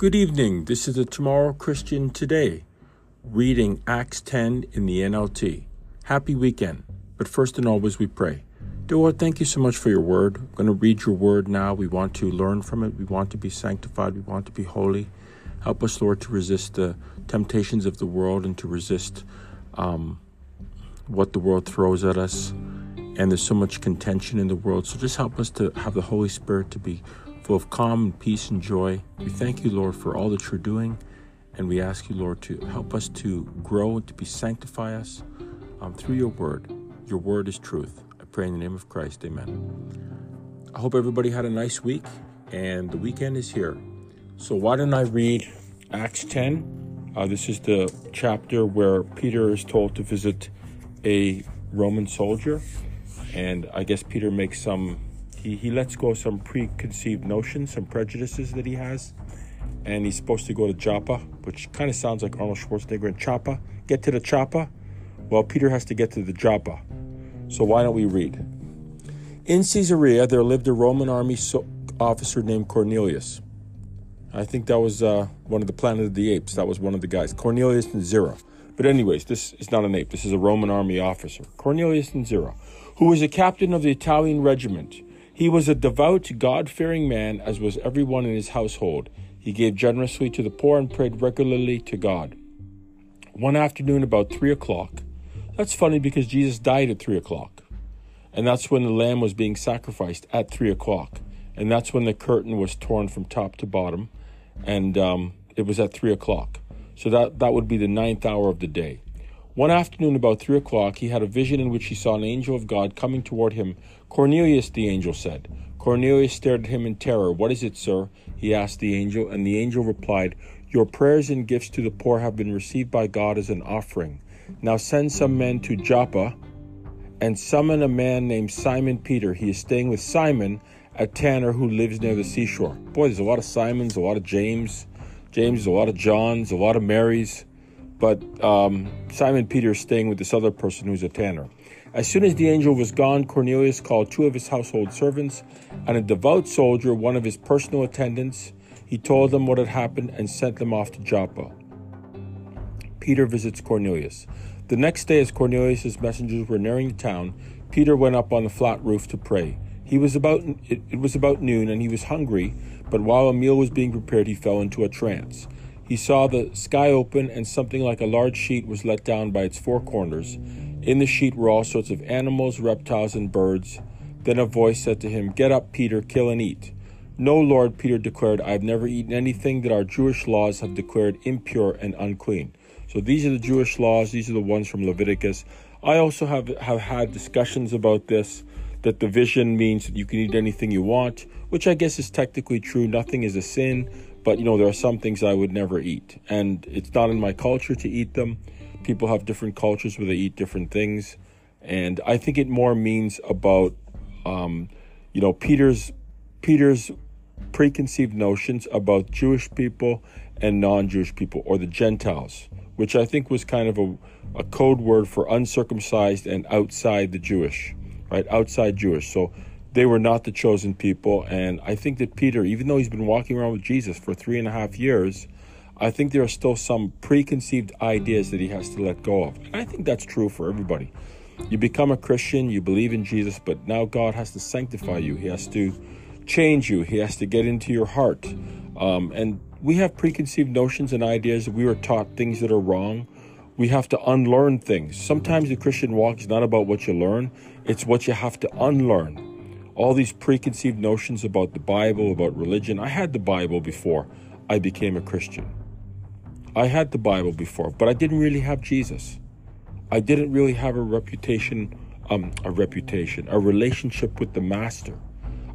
Good evening. This is the Tomorrow Christian Today, reading Acts 10 in the NLT. Happy weekend. But first and always, we pray. Dear Lord, thank you so much for your word. I'm going to read your word now. We want to learn from it. We want to be sanctified. We want to be holy. Help us, Lord, to resist the temptations of the world and to resist um, what the world throws at us. And there's so much contention in the world. So just help us to have the Holy Spirit to be full of calm and peace and joy. We thank you, Lord, for all that you're doing, and we ask you, Lord, to help us to grow and to be sanctify us um, through your word. Your word is truth. I pray in the name of Christ, amen. I hope everybody had a nice week, and the weekend is here. So why don't I read Acts 10? Uh, this is the chapter where Peter is told to visit a Roman soldier, and I guess Peter makes some he, he lets go of some preconceived notions, some prejudices that he has. And he's supposed to go to Joppa, which kind of sounds like Arnold Schwarzenegger and Choppa. Get to the Choppa? Well, Peter has to get to the Joppa. So why don't we read? In Caesarea, there lived a Roman army so- officer named Cornelius. I think that was uh, one of the Planet of the Apes. That was one of the guys, Cornelius and Zira. But anyways, this is not an ape. This is a Roman army officer, Cornelius and Zira, who was a captain of the Italian regiment. He was a devout, God fearing man, as was everyone in his household. He gave generously to the poor and prayed regularly to God. One afternoon, about three o'clock, that's funny because Jesus died at three o'clock. And that's when the lamb was being sacrificed at three o'clock. And that's when the curtain was torn from top to bottom. And um, it was at three o'clock. So that, that would be the ninth hour of the day. One afternoon, about three o'clock, he had a vision in which he saw an angel of God coming toward him. Cornelius, the angel said. Cornelius stared at him in terror. What is it, sir? he asked the angel, and the angel replied, Your prayers and gifts to the poor have been received by God as an offering. Now send some men to Joppa and summon a man named Simon Peter. He is staying with Simon, a tanner who lives near the seashore. Boy, there's a lot of Simons, a lot of James. James, a lot of Johns, a lot of Marys but um, Simon Peter is staying with this other person who's a tanner. As soon as the angel was gone, Cornelius called two of his household servants and a devout soldier, one of his personal attendants. He told them what had happened and sent them off to Joppa. Peter visits Cornelius. The next day, as Cornelius's messengers were nearing the town, Peter went up on the flat roof to pray. He was about it, it was about noon, and he was hungry. But while a meal was being prepared, he fell into a trance. He saw the sky open, and something like a large sheet was let down by its four corners. In the sheet were all sorts of animals, reptiles, and birds. Then a voice said to him, Get up, Peter, kill and eat. No, Lord, Peter declared, I have never eaten anything that our Jewish laws have declared impure and unclean. So these are the Jewish laws, these are the ones from Leviticus. I also have, have had discussions about this that the vision means that you can eat anything you want, which I guess is technically true. Nothing is a sin. But you know, there are some things I would never eat, and it's not in my culture to eat them. People have different cultures where they eat different things, and I think it more means about, um, you know, Peter's Peter's preconceived notions about Jewish people and non-Jewish people, or the Gentiles, which I think was kind of a, a code word for uncircumcised and outside the Jewish, right? Outside Jewish. So they were not the chosen people. And I think that Peter, even though he's been walking around with Jesus for three and a half years, I think there are still some preconceived ideas that he has to let go of. And I think that's true for everybody. You become a Christian, you believe in Jesus, but now God has to sanctify you. He has to change you. He has to get into your heart. Um, and we have preconceived notions and ideas. We were taught things that are wrong. We have to unlearn things. Sometimes the Christian walk is not about what you learn, it's what you have to unlearn all these preconceived notions about the Bible, about religion. I had the Bible before I became a Christian. I had the Bible before, but I didn't really have Jesus. I didn't really have a reputation, um, a reputation, a relationship with the Master.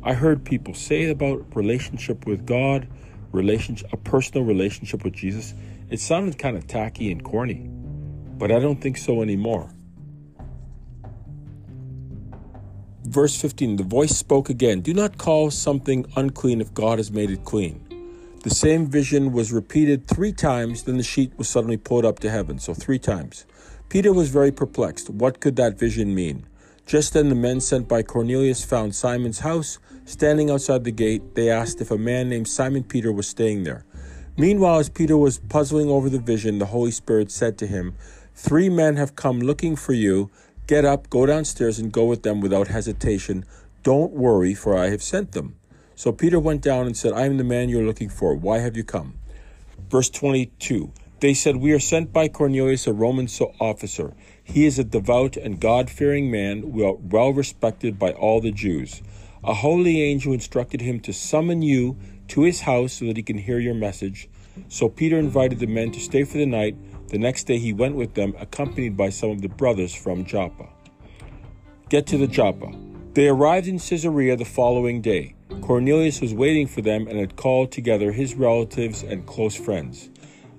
I heard people say about relationship with God, relationship, a personal relationship with Jesus. It sounded kind of tacky and corny, but I don't think so anymore. Verse 15 The voice spoke again Do not call something unclean if God has made it clean. The same vision was repeated three times, then the sheet was suddenly pulled up to heaven. So, three times. Peter was very perplexed. What could that vision mean? Just then, the men sent by Cornelius found Simon's house. Standing outside the gate, they asked if a man named Simon Peter was staying there. Meanwhile, as Peter was puzzling over the vision, the Holy Spirit said to him, Three men have come looking for you. Get up, go downstairs, and go with them without hesitation. Don't worry, for I have sent them. So Peter went down and said, I am the man you are looking for. Why have you come? Verse 22 They said, We are sent by Cornelius, a Roman officer. He is a devout and God fearing man, well respected by all the Jews. A holy angel instructed him to summon you to his house so that he can hear your message. So Peter invited the men to stay for the night. The next day he went with them, accompanied by some of the brothers from Joppa. Get to the Joppa. They arrived in Caesarea the following day. Cornelius was waiting for them and had called together his relatives and close friends.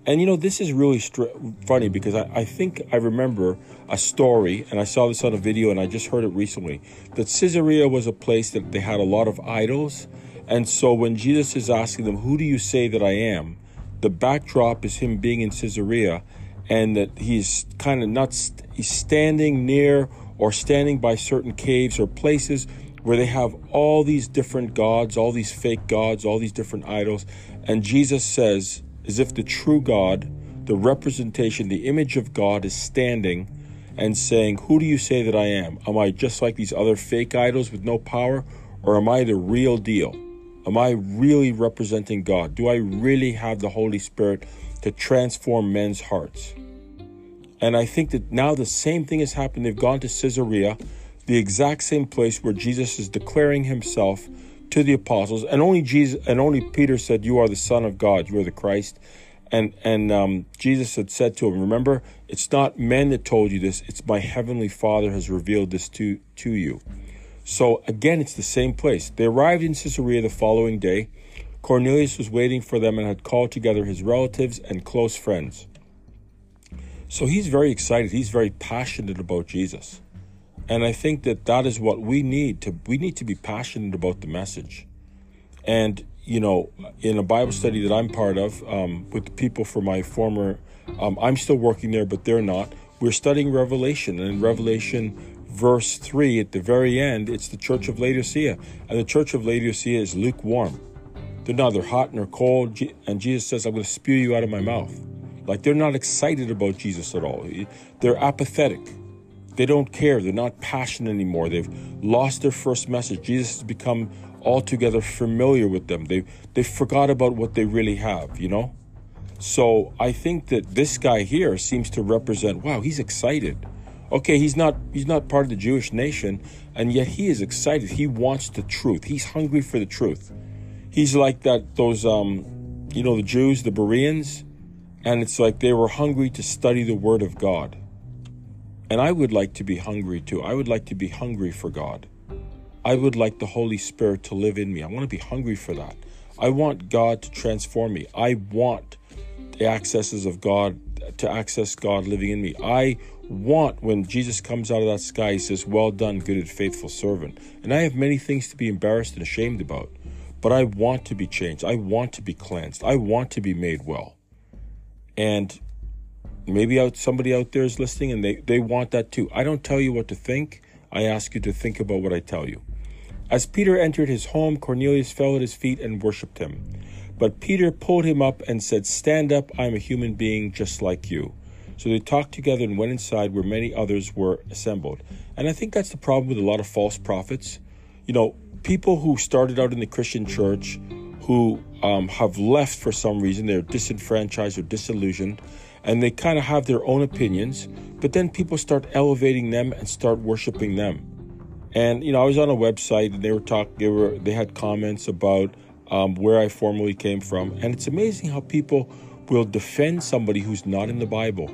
And you know, this is really str- funny because I, I think I remember a story, and I saw this on a video and I just heard it recently, that Caesarea was a place that they had a lot of idols. And so when Jesus is asking them, Who do you say that I am? The backdrop is him being in Caesarea and that he's kind of not, st- he's standing near or standing by certain caves or places where they have all these different gods, all these fake gods, all these different idols. And Jesus says, as if the true God, the representation, the image of God is standing and saying, Who do you say that I am? Am I just like these other fake idols with no power? Or am I the real deal? Am I really representing God? Do I really have the Holy Spirit to transform men's hearts? And I think that now the same thing has happened. They've gone to Caesarea, the exact same place where Jesus is declaring himself to the apostles, and only Jesus and only Peter said, "You are the Son of God. You are the Christ." And and um, Jesus had said to him, "Remember, it's not men that told you this; it's my heavenly Father has revealed this to to you." So again, it's the same place. They arrived in Caesarea the following day. Cornelius was waiting for them and had called together his relatives and close friends. So he's very excited. He's very passionate about Jesus. And I think that that is what we need to we need to be passionate about the message. And you know, in a Bible study that I'm part of um, with people from my former, um, I'm still working there, but they're not. We're studying Revelation, and in Revelation verse 3 at the very end, it's the church of Laodicea. And the church of Laodicea is lukewarm. They're neither hot nor cold. And Jesus says, I'm going to spew you out of my mouth. Like they're not excited about Jesus at all. They're apathetic. They don't care. They're not passionate anymore. They've lost their first message. Jesus has become altogether familiar with them. They they forgot about what they really have, you know? So I think that this guy here seems to represent, wow, he's excited. Okay, he's not he's not part of the Jewish nation, and yet he is excited. He wants the truth. He's hungry for the truth. He's like that those um you know the Jews, the Bereans, and it's like they were hungry to study the word of God. And I would like to be hungry too. I would like to be hungry for God. I would like the Holy Spirit to live in me. I want to be hungry for that. I want God to transform me. I want the accesses of God to access God living in me. I want when Jesus comes out of that sky, he says, Well done, good and faithful servant. And I have many things to be embarrassed and ashamed about, but I want to be changed. I want to be cleansed. I want to be made well. And maybe out somebody out there is listening and they, they want that too. I don't tell you what to think. I ask you to think about what I tell you. As Peter entered his home, Cornelius fell at his feet and worshipped him. But Peter pulled him up and said, Stand up, I am a human being just like you. So they talked together and went inside where many others were assembled. And I think that's the problem with a lot of false prophets. You know, people who started out in the Christian church who um, have left for some reason, they're disenfranchised or disillusioned, and they kind of have their own opinions, but then people start elevating them and start worshiping them. And you know, I was on a website and they were talking. They they had comments about um, where I formerly came from, and it's amazing how people will defend somebody who's not in the Bible.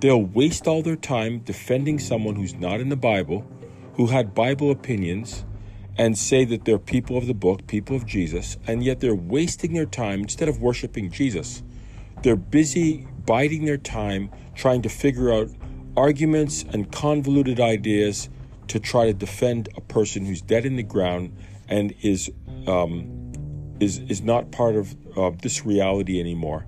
They'll waste all their time defending someone who's not in the Bible, who had Bible opinions, and say that they're people of the book, people of Jesus, and yet they're wasting their time instead of worshiping Jesus. They're busy biding their time trying to figure out arguments and convoluted ideas to try to defend a person who's dead in the ground and is um, is is not part of uh, this reality anymore.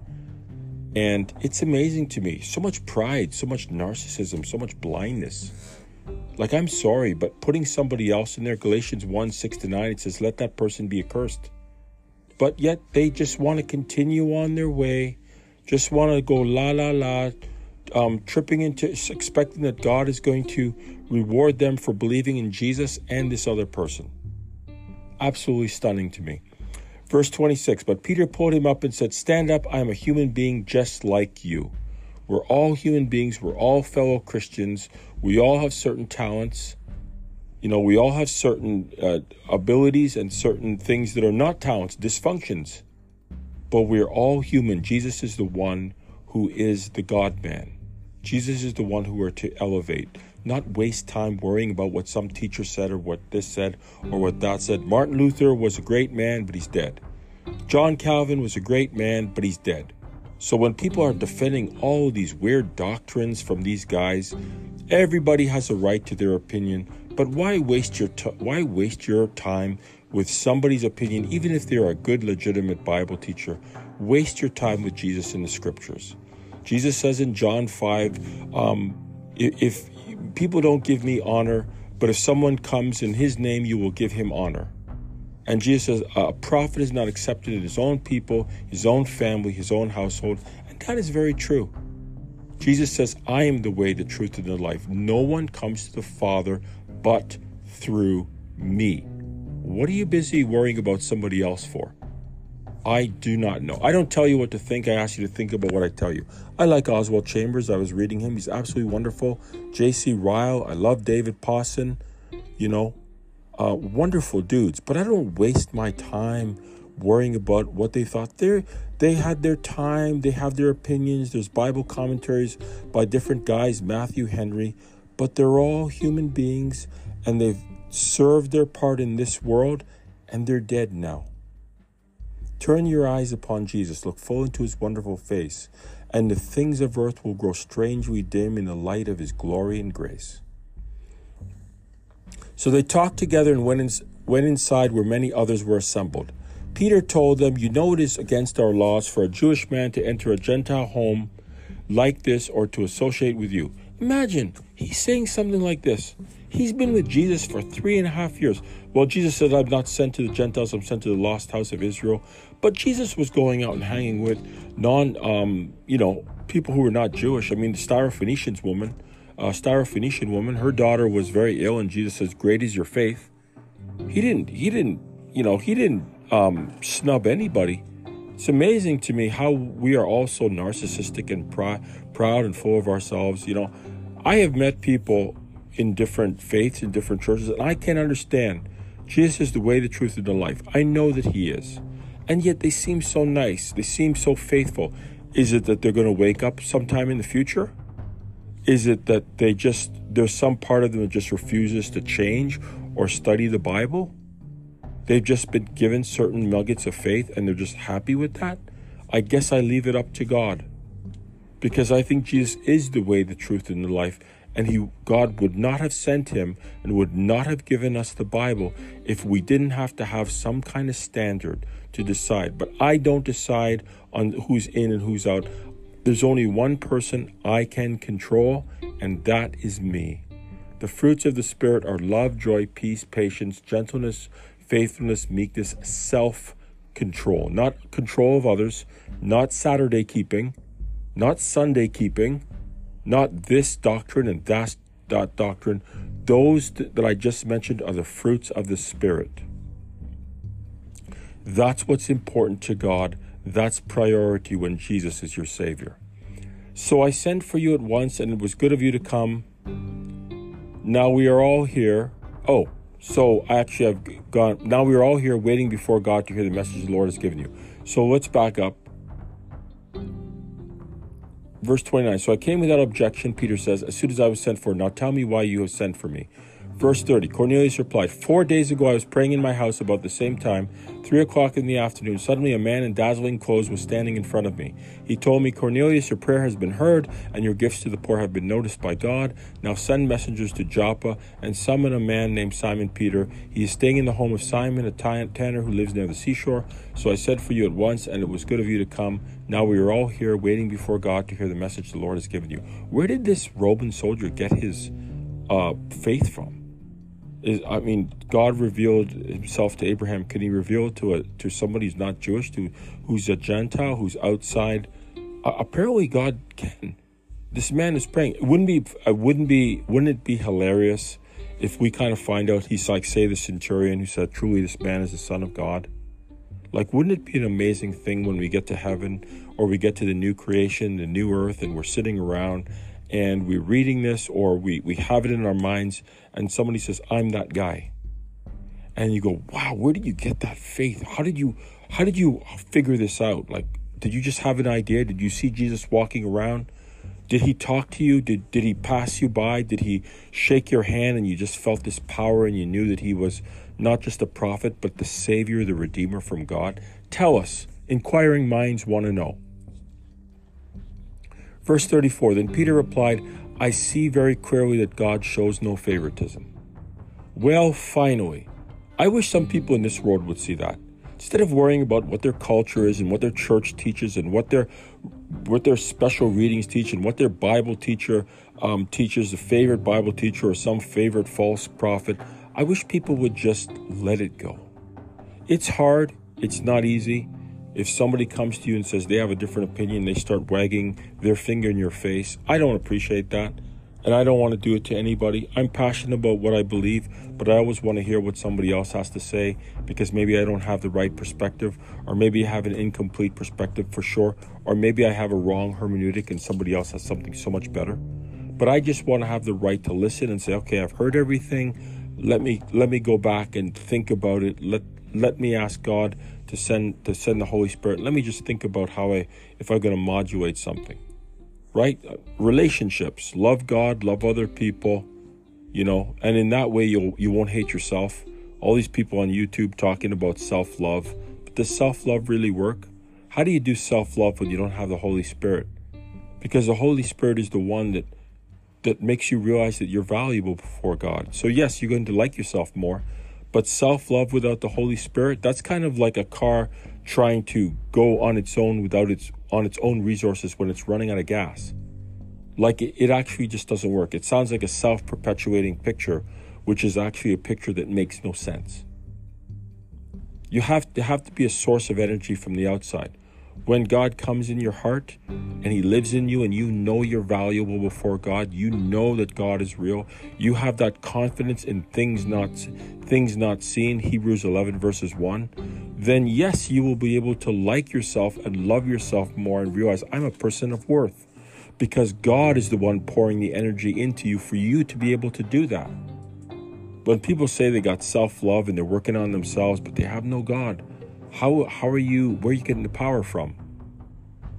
And it's amazing to me. So much pride, so much narcissism, so much blindness. Like I'm sorry, but putting somebody else in there, Galatians 1, 6 to 9, it says, let that person be accursed. but yet they just want to continue on their way, just want to go la la la, um, tripping into expecting that God is going to reward them for believing in Jesus and this other person. Absolutely stunning to me. Verse 26 But Peter pulled him up and said, Stand up, I am a human being just like you. We're all human beings, we're all fellow Christians, we all have certain talents. You know, we all have certain uh, abilities and certain things that are not talents, dysfunctions. But we're all human. Jesus is the one who is the God man. Jesus is the one who are to elevate, not waste time worrying about what some teacher said or what this said or what that said. Martin Luther was a great man, but he's dead. John Calvin was a great man, but he's dead. So when people are defending all these weird doctrines from these guys, everybody has a right to their opinion. But why waste your t- why waste your time with somebody's opinion, even if they're a good, legitimate Bible teacher? Waste your time with Jesus in the Scriptures. Jesus says in John five, um, if people don't give me honor, but if someone comes in His name, you will give him honor. And Jesus says a prophet is not accepted in his own people, his own family, his own household, and that is very true. Jesus says, I am the way, the truth, and the life. No one comes to the Father but through me. What are you busy worrying about somebody else for? I do not know. I don't tell you what to think. I ask you to think about what I tell you. I like Oswald Chambers. I was reading him. He's absolutely wonderful. J.C. Ryle. I love David Pawson. You know, uh, wonderful dudes. But I don't waste my time worrying about what they thought. They they had their time. They have their opinions. There's Bible commentaries by different guys. Matthew Henry but they're all human beings and they've served their part in this world and they're dead now. Turn your eyes upon Jesus, look full into his wonderful face, and the things of earth will grow strangely dim in the light of his glory and grace. So they talked together and went, in, went inside where many others were assembled. Peter told them, You know it is against our laws for a Jewish man to enter a Gentile home like this or to associate with you. Imagine he's saying something like this. He's been with Jesus for three and a half years. Well, Jesus said, I'm not sent to the Gentiles, I'm sent to the lost house of Israel. But Jesus was going out and hanging with non, um, you know, people who were not Jewish. I mean, the Syrophoenician woman, uh, Syrophoenician woman, her daughter was very ill, and Jesus says, Great is your faith. He didn't, he didn't, you know, he didn't um, snub anybody. It's amazing to me how we are all so narcissistic and pr- proud and full of ourselves. You know, I have met people in different faiths, in different churches, and I can't understand Jesus is the way, the truth, and the life. I know that He is. And yet they seem so nice. They seem so faithful. Is it that they're going to wake up sometime in the future? Is it that they just, there's some part of them that just refuses to change or study the Bible? They've just been given certain nuggets of faith and they're just happy with that? I guess I leave it up to God because I think Jesus is the way, the truth, and the life. And he, God would not have sent him and would not have given us the Bible if we didn't have to have some kind of standard to decide. But I don't decide on who's in and who's out. There's only one person I can control, and that is me. The fruits of the Spirit are love, joy, peace, patience, gentleness, faithfulness, meekness, self control. Not control of others, not Saturday keeping, not Sunday keeping, not this doctrine and that, doctrine. Those that I just mentioned are the fruits of the Spirit. That's what's important to God. That's priority when Jesus is your Savior. So I sent for you at once, and it was good of you to come. Now we are all here. Oh, so I actually have gone. Now we are all here waiting before God to hear the message the Lord has given you. So let's back up. Verse 29 So I came without objection, Peter says, as soon as I was sent for. Now tell me why you have sent for me. Verse 30 Cornelius replied, Four days ago I was praying in my house about the same time, three o'clock in the afternoon. Suddenly a man in dazzling clothes was standing in front of me. He told me, Cornelius, your prayer has been heard, and your gifts to the poor have been noticed by God. Now send messengers to Joppa and summon a man named Simon Peter. He is staying in the home of Simon, a tanner who lives near the seashore. So I said for you at once, and it was good of you to come. Now we are all here waiting before God to hear the message the Lord has given you. Where did this Roman soldier get his uh, faith from? Is I mean, God revealed Himself to Abraham. Can He reveal it to a to somebody who's not Jewish, to who's a Gentile, who's outside? Uh, apparently, God can. This man is praying. It wouldn't be. Uh, wouldn't be. Wouldn't it be hilarious if we kind of find out he's like, say, the centurion who said, "Truly, this man is the Son of God." Like, wouldn't it be an amazing thing when we get to heaven or we get to the new creation, the new earth, and we're sitting around and we're reading this or we, we have it in our minds and somebody says, I'm that guy. And you go, wow, where did you get that faith? How did you how did you figure this out? Like, did you just have an idea? Did you see Jesus walking around? Did he talk to you? Did did he pass you by? Did he shake your hand and you just felt this power and you knew that he was not just a prophet, but the Savior, the Redeemer from God? Tell us. Inquiring minds want to know. Verse 34 Then Peter replied, I see very clearly that God shows no favoritism. Well, finally, I wish some people in this world would see that. Instead of worrying about what their culture is and what their church teaches and what their what their special readings teach and what their Bible teacher um, teaches, a favorite Bible teacher or some favorite false prophet, I wish people would just let it go. It's hard. It's not easy. If somebody comes to you and says they have a different opinion, they start wagging their finger in your face. I don't appreciate that. And I don't want to do it to anybody. I'm passionate about what I believe, but I always want to hear what somebody else has to say because maybe I don't have the right perspective, or maybe I have an incomplete perspective for sure, or maybe I have a wrong hermeneutic and somebody else has something so much better. But I just want to have the right to listen and say, okay, I've heard everything. Let me let me go back and think about it. Let let me ask God to send to send the Holy Spirit. Let me just think about how I if I'm going to modulate something. Right? Uh, relationships. Love God, love other people, you know, and in that way you'll you won't hate yourself. All these people on YouTube talking about self-love, but does self-love really work? How do you do self-love when you don't have the Holy Spirit? Because the Holy Spirit is the one that that makes you realize that you're valuable before God. So yes, you're going to like yourself more, but self love without the Holy Spirit, that's kind of like a car trying to go on its own without its on its own resources when it's running out of gas. Like it, it actually just doesn't work. It sounds like a self perpetuating picture, which is actually a picture that makes no sense. You have to have to be a source of energy from the outside when God comes in your heart and He lives in you and you know you're valuable before God, you know that God is real, you have that confidence in things not things not seen, Hebrews 11 verses 1, then yes, you will be able to like yourself and love yourself more and realize I'm a person of worth because God is the one pouring the energy into you for you to be able to do that. When people say they got self-love and they're working on themselves but they have no God, how how are you where are you getting the power from?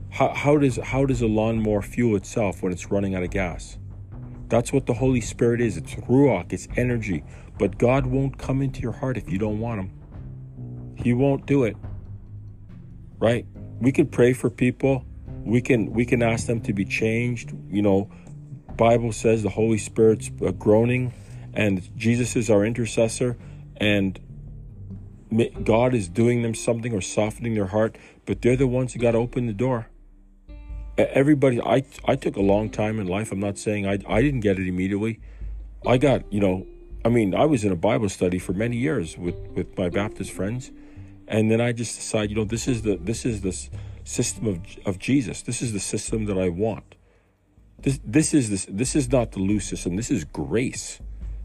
How how does how does a lawnmower fuel itself when it's running out of gas? That's what the Holy Spirit is. It's ruach, it's energy. But God won't come into your heart if you don't want him. He won't do it. Right? We can pray for people. We can we can ask them to be changed. You know, Bible says the Holy Spirit's groaning and Jesus is our intercessor and God is doing them something or softening their heart, but they're the ones who got to open the door. Everybody, I I took a long time in life. I'm not saying I I didn't get it immediately. I got you know, I mean, I was in a Bible study for many years with with my Baptist friends, and then I just decided, you know, this is the this is the system of of Jesus. This is the system that I want. This this is this this is not the loose system. This is grace.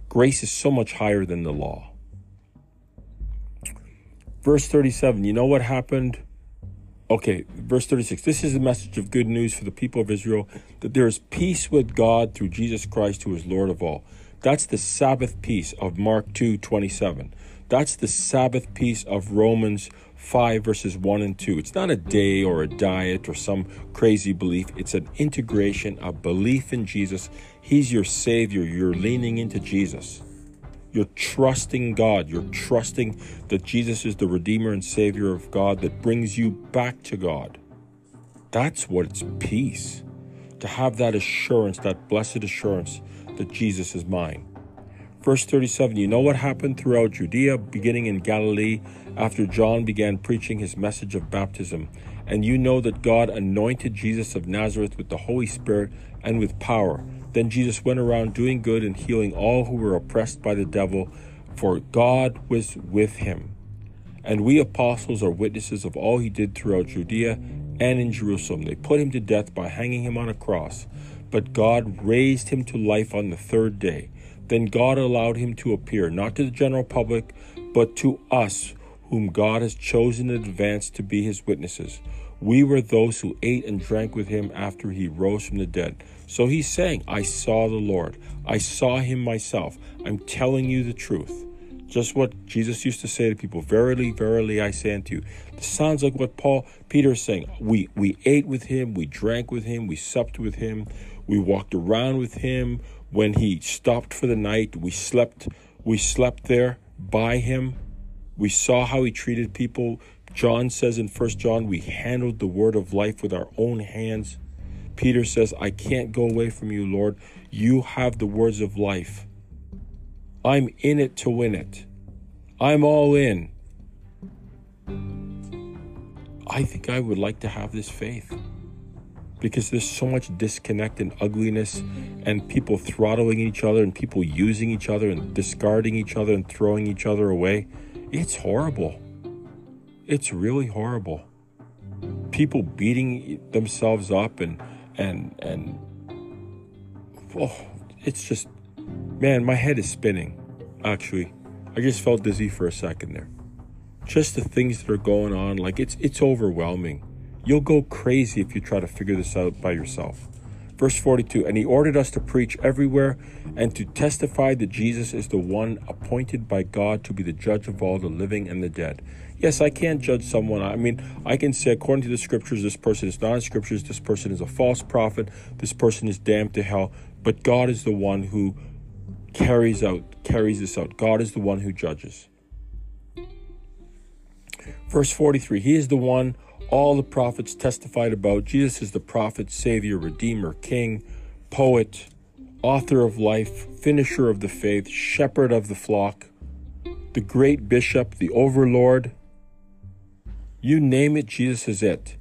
Grace is so much higher than the law. Verse 37, you know what happened? Okay, verse 36. This is a message of good news for the people of Israel that there is peace with God through Jesus Christ, who is Lord of all. That's the Sabbath peace of Mark 2 27. That's the Sabbath peace of Romans 5, verses 1 and 2. It's not a day or a diet or some crazy belief. It's an integration, a belief in Jesus. He's your Savior. You're leaning into Jesus. You're trusting God. You're trusting that Jesus is the Redeemer and Savior of God that brings you back to God. That's what it's peace. To have that assurance, that blessed assurance that Jesus is mine. Verse 37 You know what happened throughout Judea, beginning in Galilee, after John began preaching his message of baptism. And you know that God anointed Jesus of Nazareth with the Holy Spirit and with power then Jesus went around doing good and healing all who were oppressed by the devil, for God was with him. And we apostles are witnesses of all he did throughout Judea and in Jerusalem. They put him to death by hanging him on a cross, but God raised him to life on the third day. Then God allowed him to appear, not to the general public, but to us, whom God has chosen in advance to be his witnesses. We were those who ate and drank with him after he rose from the dead. So he's saying, I saw the Lord. I saw him myself. I'm telling you the truth. Just what Jesus used to say to people, Verily, verily, I say unto you. This sounds like what Paul Peter is saying. We we ate with him, we drank with him, we supped with him, we walked around with him. When he stopped for the night, we slept, we slept there by him. We saw how he treated people. John says in First John, we handled the word of life with our own hands. Peter says, I can't go away from you, Lord. You have the words of life. I'm in it to win it. I'm all in. I think I would like to have this faith because there's so much disconnect and ugliness and people throttling each other and people using each other and discarding each other and throwing each other away. It's horrible. It's really horrible. People beating themselves up and and and oh, it's just man, my head is spinning. Actually, I just felt dizzy for a second there. Just the things that are going on, like it's it's overwhelming. You'll go crazy if you try to figure this out by yourself. Verse 42 And he ordered us to preach everywhere and to testify that Jesus is the one appointed by God to be the judge of all the living and the dead. Yes, I can't judge someone. I mean, I can say, according to the scriptures, this person is not in scriptures, this person is a false prophet, this person is damned to hell. But God is the one who carries out carries this out. God is the one who judges. Verse 43 He is the one all the prophets testified about. Jesus is the prophet, Savior, Redeemer, King, poet, author of life, finisher of the faith, shepherd of the flock, the great bishop, the overlord. You name it, Jesus is it.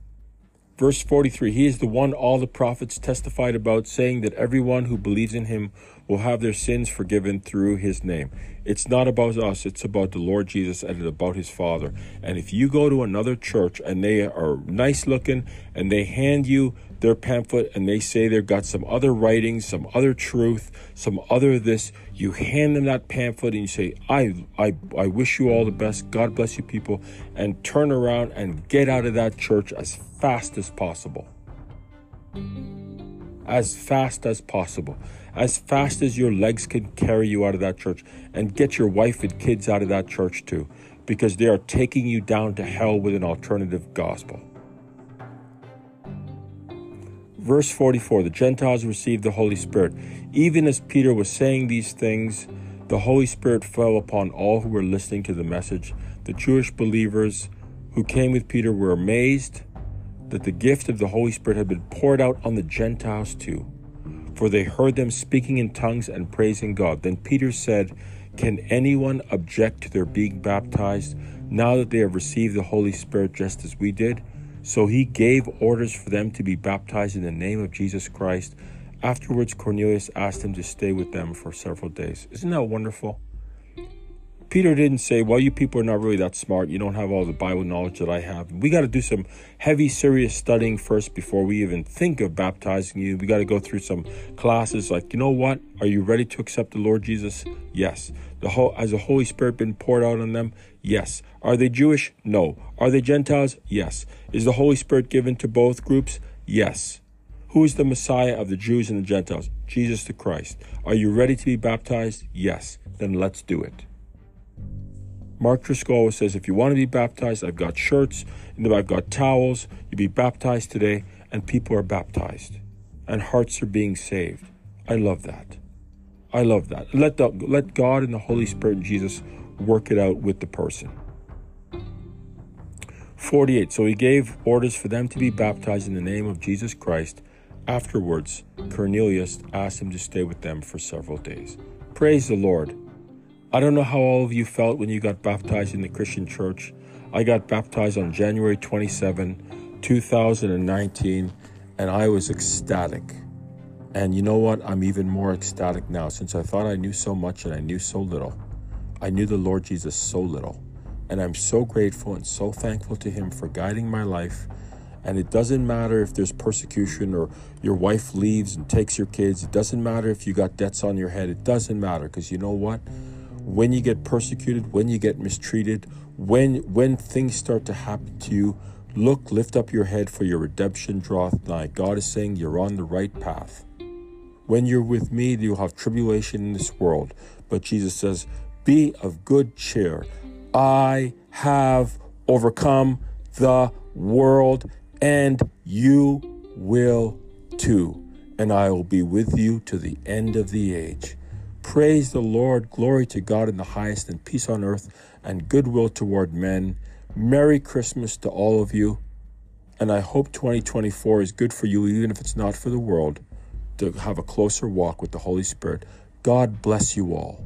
Verse 43 He is the one all the prophets testified about, saying that everyone who believes in him will have their sins forgiven through his name. It's not about us, it's about the Lord Jesus and about his Father. And if you go to another church and they are nice looking and they hand you their pamphlet and they say they've got some other writings, some other truth, some other this, you hand them that pamphlet and you say, I, I, I wish you all the best. God bless you, people. And turn around and get out of that church as fast as possible. As fast as possible as fast as your legs can carry you out of that church and get your wife and kids out of that church too, because they are taking you down to hell with an alternative gospel. Verse 44 The Gentiles received the Holy Spirit. Even as Peter was saying these things, the Holy Spirit fell upon all who were listening to the message. The Jewish believers who came with Peter were amazed that the gift of the Holy Spirit had been poured out on the Gentiles too for they heard them speaking in tongues and praising God. Then Peter said, Can anyone object to their being baptized now that they have received the Holy Spirit just as we did? So he gave orders for them to be baptized in the name of Jesus Christ. Afterwards, Cornelius asked him to stay with them for several days. Isn't that wonderful? Peter didn't say, Well, you people are not really that smart. You don't have all the Bible knowledge that I have. We got to do some heavy, serious studying first before we even think of baptizing you. We got to go through some classes like, you know what? Are you ready to accept the Lord Jesus? Yes. The whole, has the Holy Spirit been poured out on them? Yes. Are they Jewish? No. Are they Gentiles? Yes. Is the Holy Spirit given to both groups? Yes. Who is the Messiah of the Jews and the Gentiles? Jesus the Christ. Are you ready to be baptized? Yes. Then let's do it. Mark Driscoll says, if you want to be baptized, I've got shirts, and I've got towels. You be baptized today, and people are baptized, and hearts are being saved. I love that. I love that. Let the, let God and the Holy Spirit and Jesus work it out with the person. 48. So he gave orders for them to be baptized in the name of Jesus Christ. Afterwards, Cornelius asked him to stay with them for several days. Praise the Lord. I don't know how all of you felt when you got baptized in the Christian church. I got baptized on January 27, 2019, and I was ecstatic. And you know what? I'm even more ecstatic now since I thought I knew so much and I knew so little. I knew the Lord Jesus so little. And I'm so grateful and so thankful to Him for guiding my life. And it doesn't matter if there's persecution or your wife leaves and takes your kids. It doesn't matter if you got debts on your head. It doesn't matter because you know what? When you get persecuted, when you get mistreated, when when things start to happen to you, look, lift up your head for your redemption draweth nigh. God is saying you're on the right path. When you're with me, you'll have tribulation in this world. But Jesus says, Be of good cheer. I have overcome the world, and you will too. And I will be with you to the end of the age. Praise the Lord. Glory to God in the highest, and peace on earth, and goodwill toward men. Merry Christmas to all of you. And I hope 2024 is good for you, even if it's not for the world, to have a closer walk with the Holy Spirit. God bless you all.